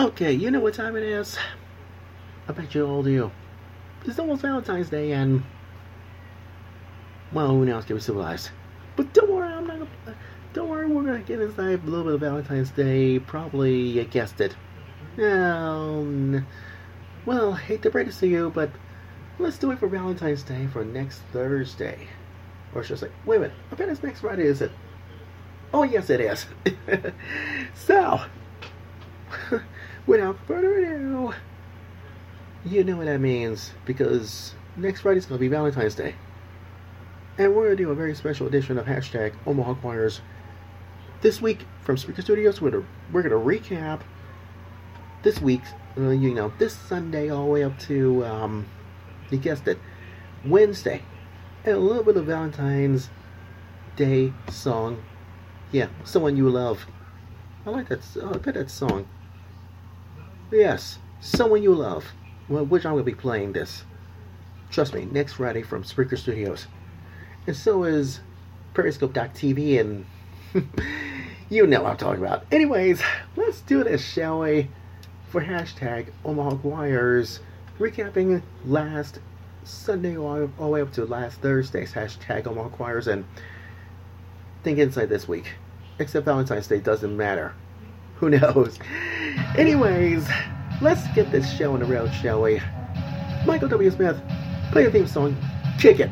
Okay, you know what time it is? I bet you all do. It's almost Valentine's Day, and well, who knows? Get civilized. But don't worry, I'm not. Gonna, don't worry, we're gonna get inside a little bit of Valentine's Day. Probably you guessed it. Um, well, hate to break this to you, but let's do it for Valentine's Day for next Thursday. Or should I say, wait a minute, I bet it's next Friday, is it? Oh, yes, it is. so, without further ado, you know what that means because next Friday's going to be Valentine's Day. And we're going to do a very special edition of hashtag Omaha Choirs. This week from Spreaker Studios, to, we're going to recap this week's, uh, you know, this Sunday all the way up to, um, you guessed it, Wednesday. And a little bit of Valentine's Day song. Yeah, someone you love. I like that. Oh, I bet that song. Yes, someone you love. Well, which I'm going to be playing this. Trust me, next Friday from Spreaker Studios. And so is Periscope.tv and you know what I'm talking about. Anyways, let's do this, shall we? For hashtag Omaha Choirs, recapping last Sunday all, all the way up to last Thursday's hashtag Omaha Choirs and think inside this week. Except Valentine's Day doesn't matter. Who knows? Anyways, let's get this show on the road, shall we? Michael W. Smith, play the theme song, It.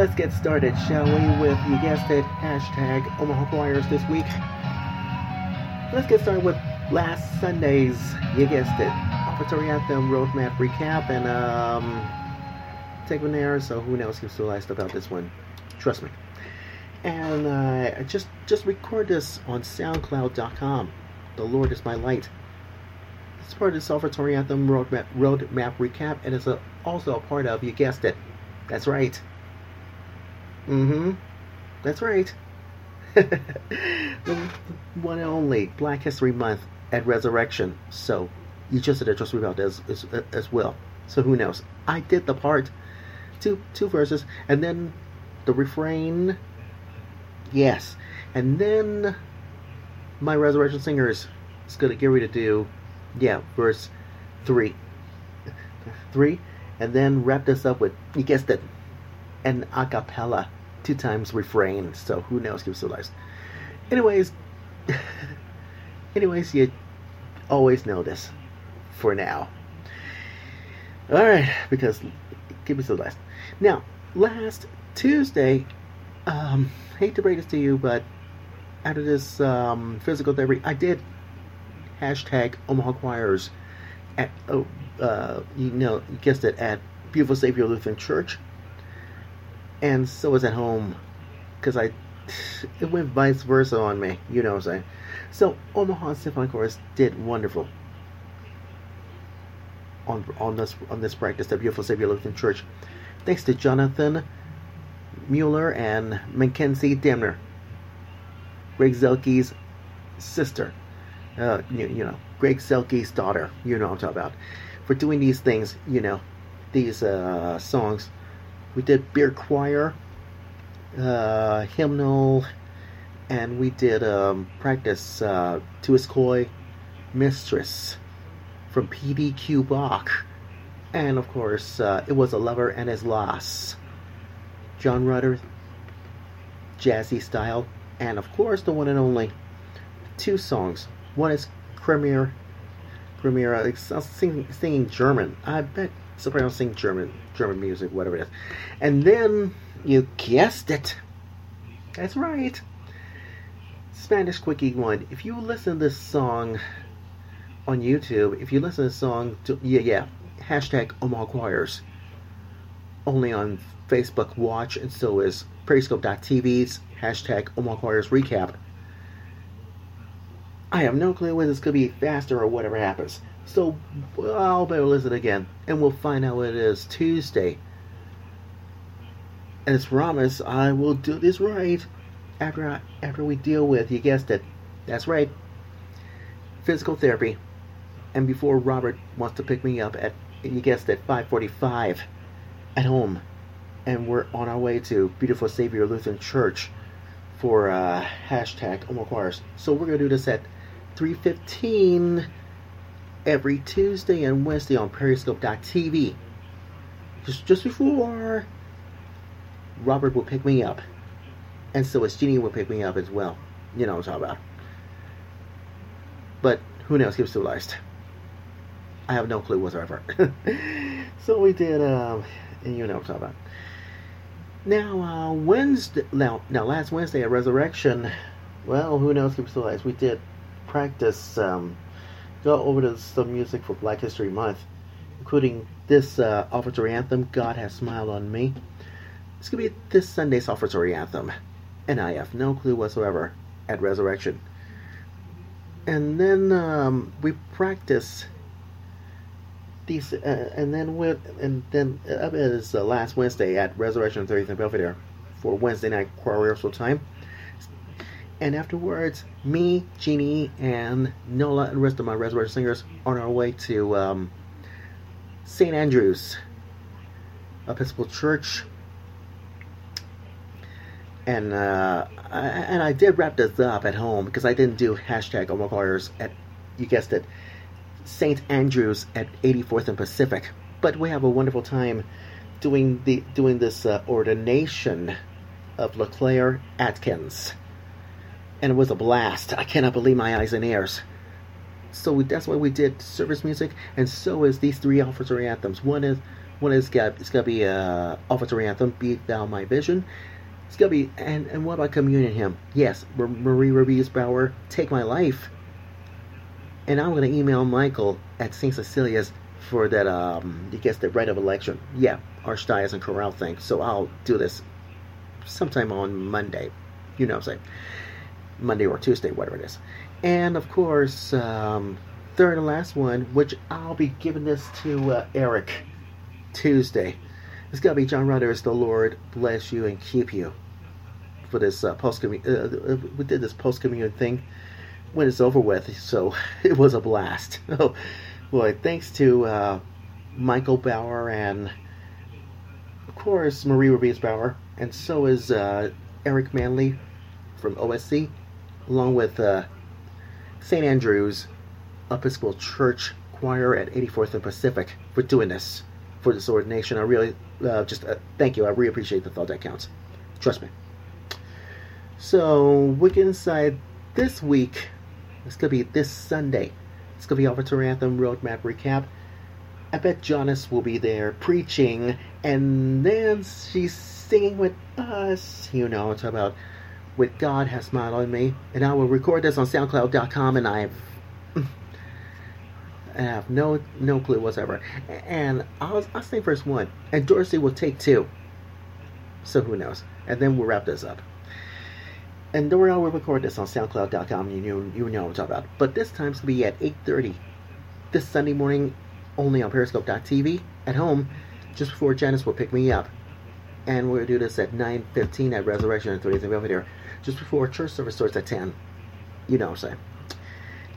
Let's get started, shall we, with, you guessed it, hashtag Omaha Choirs this week. Let's get started with last Sunday's, you guessed it, Offertory Anthem Roadmap Recap, and, um, take one there, so who knows who's still last about this one. Trust me. And, uh, just, just record this on SoundCloud.com. The Lord is my light. It's part of the Offertory Anthem Roadmap, Roadmap Recap, and it's a, also a part of, you guessed it, that's right. Mm-hmm. That's right. the one and only Black History Month at Resurrection. So you just did trust me about as, as, as well. So who knows? I did the part, two two verses, and then the refrain. Yes, and then my Resurrection Singers is gonna get ready to do, yeah, verse three, three, and then wrap this up with you guessed it, an a cappella two times refrain, so who knows who's civilized. Anyways, anyways, you always know this for now. Alright, because keep it civilized. Now, last Tuesday, um, hate to break this to you, but out of this um, physical therapy, I did hashtag Omaha Choirs at, oh, uh, you know, you guessed it, at Beautiful Savior Lutheran Church and so was at home because I it went vice versa on me. You know what I'm saying? So Omaha Symphony Chorus did wonderful on on this on this practice, the Beautiful Savior Lutheran Church. Thanks to Jonathan Mueller and Mackenzie Demner, Greg Zelke's sister. Uh, you, you know, Greg Zelke's daughter. You know what I'm talking about. For doing these things, you know, these uh, songs we did beer choir, uh, hymnal, and we did um, practice uh, Mistress from PDQ Bach. And of course, uh, it was a lover and his lass. John Rutter, jazzy style, and of course, the one and only two songs. One is Premier, Premier, uh, singing, singing German. I bet soprano sing German German music, whatever it is. And then you guessed it. That's right. Spanish Quickie one. If you listen to this song on YouTube, if you listen to this song to yeah yeah, hashtag Omaha Choirs. Only on Facebook Watch and so is Periscope.tv's hashtag Omaha Choirs recap. I have no clue whether this could be faster or whatever happens. So I'll better listen again, and we'll find out what it is Tuesday. As promised, I will do this right after I, after we deal with, you guessed it, that's right, physical therapy. And before Robert wants to pick me up at, you guessed it, 5:45 at home, and we're on our way to Beautiful Savior Lutheran Church for uh, hashtag Omaha Choirs. So we're gonna do this at 3:15 every Tuesday and Wednesday on Periscope.tv. Just just before Robert will pick me up, and so as Jeannie will pick me up as well. You know what I'm talking about. But who knows? He was civilized. I have no clue whatsoever. so we did, um, and you know what I'm talking about. Now, uh, Wednesday, now, now, last Wednesday at Resurrection, well, who knows? He was civilized. We did practice, um, go over to some music for Black History Month, including this uh, offertory anthem, God Has Smiled on Me. It's going to be this Sunday's offertory anthem, and I have no clue whatsoever at Resurrection. And then um, we practice these, uh, and then with, and then uh, it is uh, last Wednesday at Resurrection 30th and Belvedere for Wednesday night choir rehearsal time. And afterwards, me, Jeannie, and Nola, and the rest of my Resurrection singers on our way to um, St. Andrew's Episcopal Church. And uh, I, and I did wrap this up at home because I didn't do hashtag Omaha Choirs at, you guessed it, St. Andrews at 84th and Pacific. But we have a wonderful time doing the doing this uh, ordination of LeClaire Atkins and it was a blast. I cannot believe my eyes and ears. So that's why we did service music, and so is these three officer anthems. One is one is got it's gonna be uh, offertory anthem, "Be Thou My Vision." It's gonna be and and what about communion hymn? Yes, Marie Bauer, "Take My Life." And I'm gonna email Michael at St. Cecilia's for that. Um, he gets the right of election. Yeah, Archdiocese and Chorale thing. So I'll do this sometime on Monday. You know what I'm saying. Monday or Tuesday, whatever it is. And of course, um, third and last one, which I'll be giving this to uh, Eric Tuesday. It's gonna be John Rogers. The Lord bless you and keep you for this uh, post. Uh, uh, we did this post communion thing when it's over with, so it was a blast. Oh boy, thanks to uh, Michael Bauer and of course Marie Rubius Bauer, and so is uh, Eric Manley from OSC along with uh, St. Andrew's Episcopal Church Choir at 84th and Pacific for doing this, for this ordination. I really uh, just uh, thank you. I really appreciate the thought that counts. Trust me. So, Wicked this week, it's going to be this Sunday. It's going to be Offertory Anthem Roadmap Recap. I bet Jonas will be there preaching, and then she's singing with us. You know what about with God has smiled on me. And I will record this on SoundCloud.com, and I have, I have no no clue whatsoever. And I'll, I'll say first one, and Dorsey will take two. So who knows? And then we'll wrap this up. And don't worry, I will record this on SoundCloud.com. You know, you know what I'm talking about. But this time's gonna be at 8:30 this Sunday morning, only on Periscope.tv at home, just before Janice will pick me up and we'll do this at 9.15 at Resurrection and 30th over there, just before church service starts at 10. You know what I'm saying.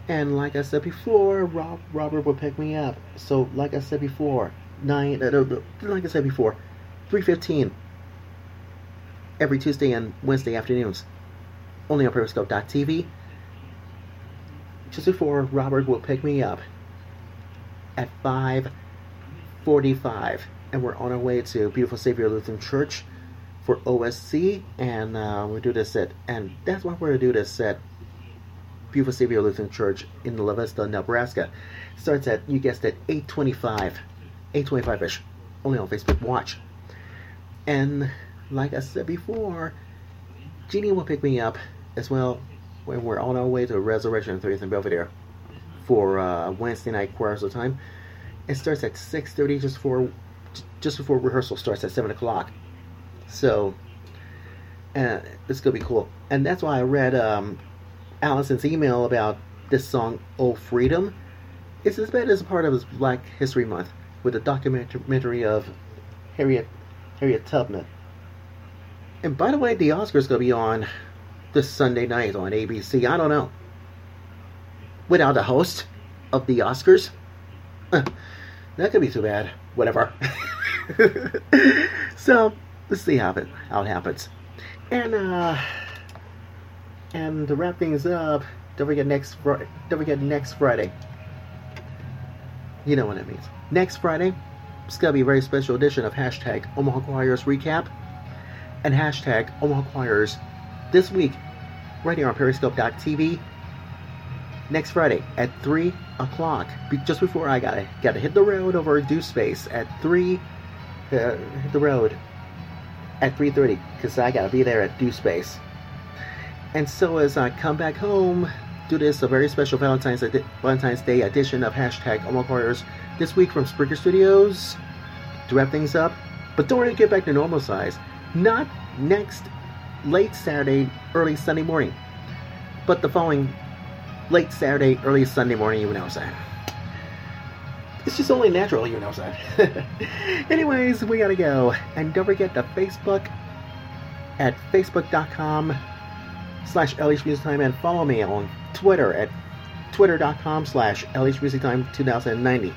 And like I said before, Rob, Robert will pick me up. So, like I said before, 9, uh, like I said before, 3.15 every Tuesday and Wednesday afternoons, only on Periscope.tv. Just before Robert will pick me up at 5.45 and we're on our way to Beautiful Savior Lutheran Church for OSC, and uh, we do this at, and that's why we're gonna do this at Beautiful Savior Lutheran Church in La Vista, Nebraska. Starts at you guessed it, 8:25, 8:25ish, only on Facebook Watch. And like I said before, Jeannie will pick me up as well when we're on our way to Resurrection 30th and Belvedere for uh, Wednesday night choir time. It starts at 6:30, just for just before rehearsal starts at 7 o'clock. So, and it's gonna be cool. And that's why I read um, Allison's email about this song "Oh Freedom." It's as bad as part of his Black History Month with a documentary of Harriet Harriet Tubman. And by the way, the Oscars gonna be on this Sunday night on ABC. I don't know. Without a host of the Oscars, that could be too bad. Whatever. so let's see how it how it happens. And uh, and to wrap things up, don't forget next. Don't forget next Friday. You know what that means. Next Friday, it's gonna be a very special edition of hashtag Omaha Choirs recap and hashtag Omaha Choirs this week right here on Periscope.tv next Friday at three o'clock. Just before I gotta gotta hit the road over Deuce Space at three. Uh, hit the road at 3.30 because I gotta be there at Deuce Space. And so as I come back home, do this a very special Valentine's Valentine's Day edition of hashtag Omaha Choirs this week from Spreaker Studios to wrap things up. But don't worry, get back to normal size. Not next late Saturday, early Sunday morning, but the following late Saturday, early Sunday morning, you know saying. It's just only natural, you know saying. Anyways, we gotta go. And don't forget the Facebook at facebook.com slash LH Music Time and follow me on Twitter at twitter.com slash LH Music Time 2090.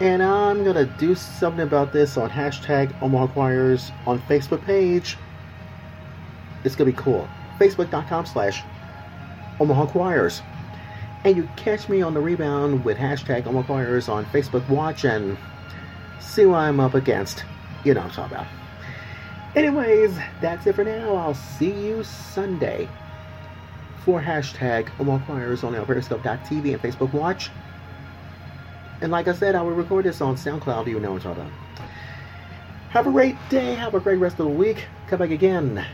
And I'm gonna do something about this on hashtag Omaha Choirs on Facebook page. It's gonna be cool. Facebook.com slash Omaha Choirs. And you catch me on the rebound with hashtag Omaha Choirs on Facebook Watch and see what I'm up against. You know what I'm talking about. Anyways, that's it for now. I'll see you Sunday for hashtag Omaha Choirs on Periscope.tv and Facebook Watch. And like I said, I will record this on SoundCloud. You know what I'm talking about. Have a great day. Have a great rest of the week. Come back again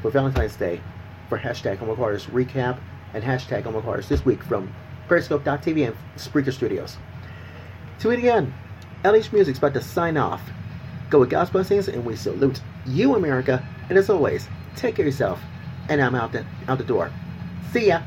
for Valentine's Day for hashtag Omaha Choirs recap and hashtag Omaha Choirs this week from Periscope.tv and Spreaker Studios. To it again, LH Music's about to sign off. Go with God's blessings, and we salute you, America. And as always, take care of yourself. And I'm out the, out the door. See ya.